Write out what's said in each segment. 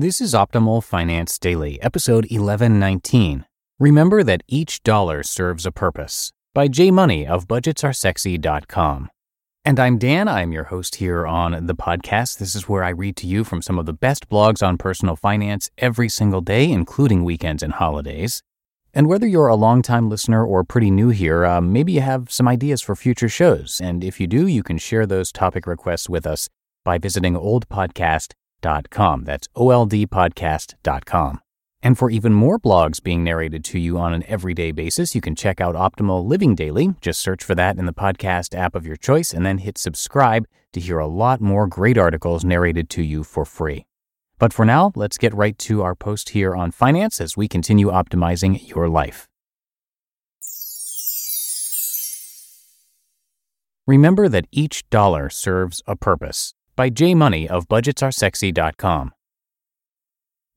This is Optimal Finance Daily, episode 1119. Remember that each dollar serves a purpose by J Money of budgetsaresexy.com. And I'm Dan. I'm your host here on the podcast. This is where I read to you from some of the best blogs on personal finance every single day, including weekends and holidays. And whether you're a longtime listener or pretty new here, uh, maybe you have some ideas for future shows. And if you do, you can share those topic requests with us by visiting oldpodcast.com oldpodcast.com. That's oldpodcast.com. And for even more blogs being narrated to you on an everyday basis, you can check out Optimal Living Daily. Just search for that in the podcast app of your choice and then hit subscribe to hear a lot more great articles narrated to you for free. But for now, let's get right to our post here on finance as we continue optimizing your life. Remember that each dollar serves a purpose by J Money of budgetsaresexy.com.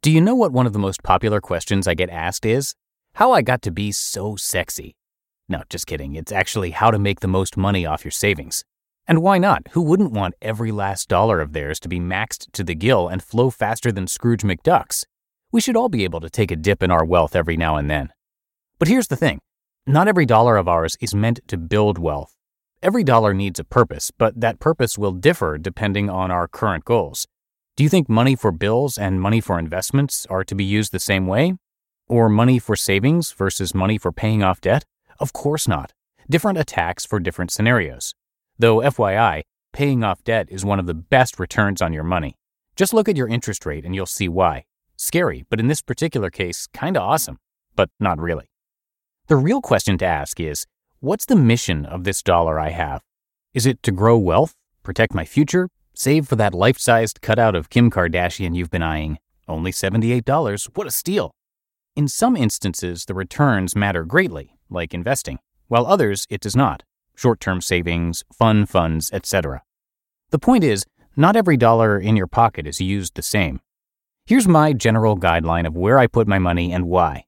Do you know what one of the most popular questions I get asked is? How I got to be so sexy. No, just kidding. It's actually how to make the most money off your savings. And why not? Who wouldn't want every last dollar of theirs to be maxed to the gill and flow faster than Scrooge McDuck's? We should all be able to take a dip in our wealth every now and then. But here's the thing not every dollar of ours is meant to build wealth. Every dollar needs a purpose, but that purpose will differ depending on our current goals. Do you think money for bills and money for investments are to be used the same way? Or money for savings versus money for paying off debt? Of course not. Different attacks for different scenarios. Though, FYI, paying off debt is one of the best returns on your money. Just look at your interest rate and you'll see why. Scary, but in this particular case, kinda awesome. But not really. The real question to ask is What's the mission of this dollar I have? Is it to grow wealth, protect my future, save for that life sized cutout of Kim Kardashian you've been eyeing? Only $78. What a steal! In some instances, the returns matter greatly, like investing, while others it does not short term savings, fund funds, etc. The point is, not every dollar in your pocket is used the same. Here's my general guideline of where I put my money and why.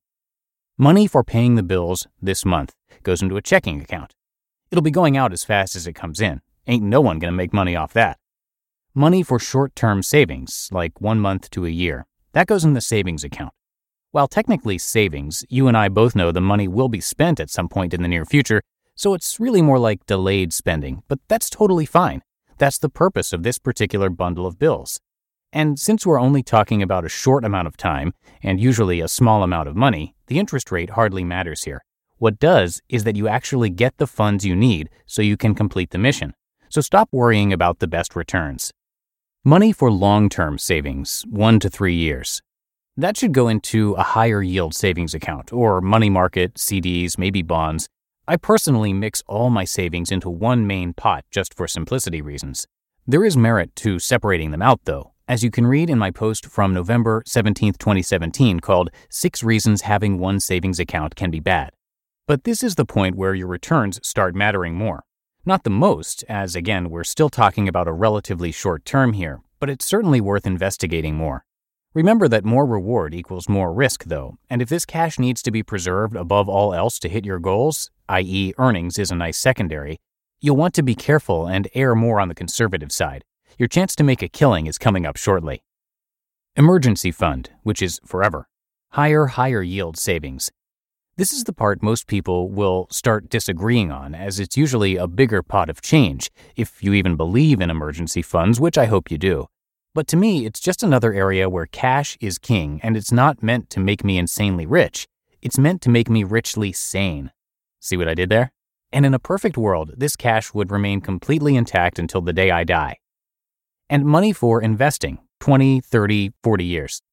Money for paying the bills this month goes into a checking account. It'll be going out as fast as it comes in. Ain't no one gonna make money off that. Money for short term savings, like one month to a year, that goes in the savings account. While technically savings, you and I both know the money will be spent at some point in the near future, so it's really more like delayed spending, but that's totally fine. That's the purpose of this particular bundle of bills. And since we're only talking about a short amount of time, and usually a small amount of money, the interest rate hardly matters here. What does is that you actually get the funds you need so you can complete the mission. So stop worrying about the best returns. Money for long term savings, one to three years. That should go into a higher yield savings account or money market, CDs, maybe bonds. I personally mix all my savings into one main pot just for simplicity reasons. There is merit to separating them out, though, as you can read in my post from November 17, 2017, called Six Reasons Having One Savings Account Can Be Bad. But this is the point where your returns start mattering more. Not the most, as again, we're still talking about a relatively short term here, but it's certainly worth investigating more. Remember that more reward equals more risk, though, and if this cash needs to be preserved above all else to hit your goals, i.e., earnings is a nice secondary, you'll want to be careful and err more on the conservative side. Your chance to make a killing is coming up shortly. Emergency fund, which is forever. Higher, higher yield savings. This is the part most people will start disagreeing on, as it's usually a bigger pot of change, if you even believe in emergency funds, which I hope you do. But to me, it's just another area where cash is king, and it's not meant to make me insanely rich. It's meant to make me richly sane. See what I did there? And in a perfect world, this cash would remain completely intact until the day I die. And money for investing 20, 30, 40 years.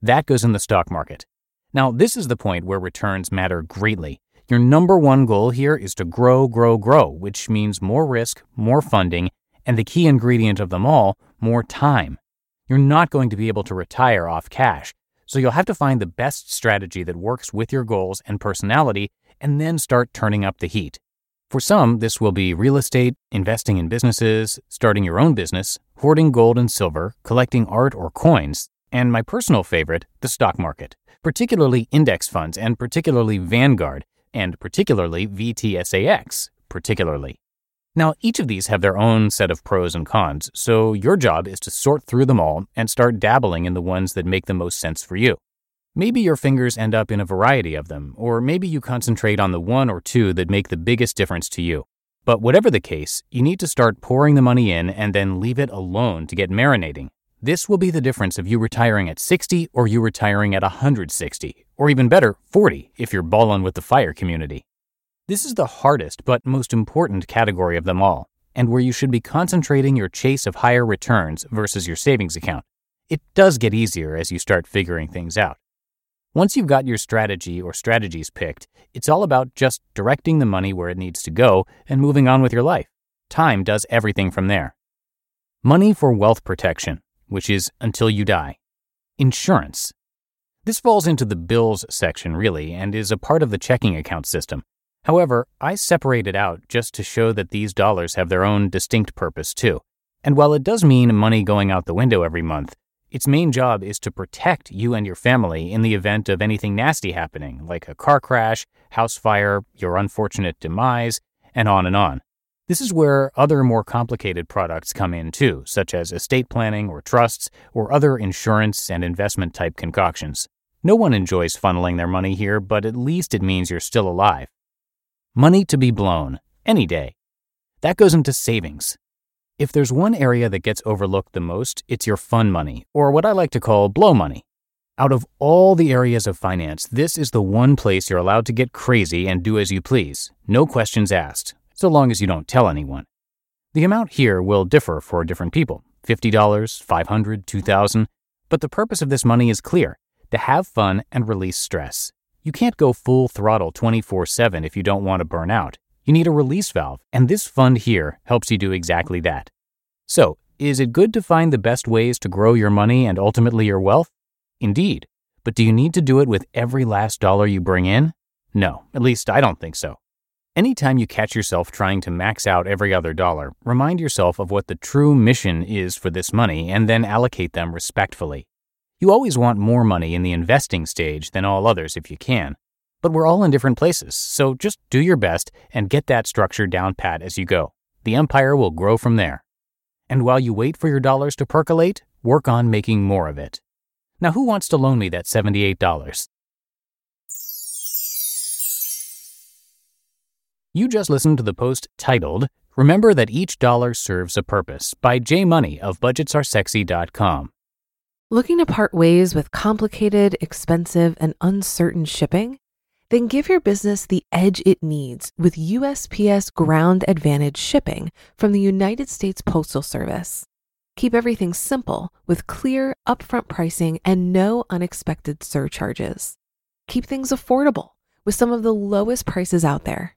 That goes in the stock market. Now, this is the point where returns matter greatly. Your number one goal here is to grow, grow, grow, which means more risk, more funding, and the key ingredient of them all, more time. You're not going to be able to retire off cash, so you'll have to find the best strategy that works with your goals and personality and then start turning up the heat. For some, this will be real estate, investing in businesses, starting your own business, hoarding gold and silver, collecting art or coins, and my personal favorite, the stock market particularly index funds and particularly Vanguard and particularly VTSAX, particularly. Now, each of these have their own set of pros and cons, so your job is to sort through them all and start dabbling in the ones that make the most sense for you. Maybe your fingers end up in a variety of them, or maybe you concentrate on the one or two that make the biggest difference to you. But whatever the case, you need to start pouring the money in and then leave it alone to get marinating this will be the difference of you retiring at 60 or you retiring at 160, or even better, 40 if you're ballin' with the fire community. This is the hardest but most important category of them all, and where you should be concentrating your chase of higher returns versus your savings account. It does get easier as you start figuring things out. Once you've got your strategy or strategies picked, it's all about just directing the money where it needs to go and moving on with your life. Time does everything from there. Money for wealth protection which is until you die. Insurance. This falls into the bills section, really, and is a part of the checking account system. However, I separate it out just to show that these dollars have their own distinct purpose, too. And while it does mean money going out the window every month, its main job is to protect you and your family in the event of anything nasty happening, like a car crash, house fire, your unfortunate demise, and on and on. This is where other more complicated products come in too, such as estate planning or trusts or other insurance and investment type concoctions. No one enjoys funneling their money here, but at least it means you're still alive. Money to be blown, any day. That goes into savings. If there's one area that gets overlooked the most, it's your fun money, or what I like to call blow money. Out of all the areas of finance, this is the one place you're allowed to get crazy and do as you please, no questions asked, so long as you don't tell anyone. The amount here will differ for different people $50, $500, $2,000, but the purpose of this money is clear to have fun and release stress. You can't go full throttle 24 7 if you don't want to burn out. You need a release valve, and this fund here helps you do exactly that. So, is it good to find the best ways to grow your money and ultimately your wealth? Indeed. But do you need to do it with every last dollar you bring in? No, at least I don't think so. Anytime you catch yourself trying to max out every other dollar, remind yourself of what the true mission is for this money and then allocate them respectfully. You always want more money in the investing stage than all others if you can. But we're all in different places, so just do your best and get that structure down pat as you go. The empire will grow from there. And while you wait for your dollars to percolate, work on making more of it. Now, who wants to loan me that $78? You just listened to the post titled, Remember that each dollar serves a purpose by J Money of budgetsaresexy.com. Looking to part ways with complicated, expensive, and uncertain shipping? Then give your business the edge it needs with USPS Ground Advantage shipping from the United States Postal Service. Keep everything simple with clear, upfront pricing and no unexpected surcharges. Keep things affordable with some of the lowest prices out there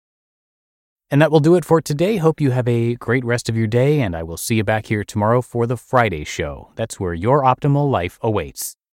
And that will do it for today. Hope you have a great rest of your day, and I will see you back here tomorrow for the Friday show. That's where your optimal life awaits.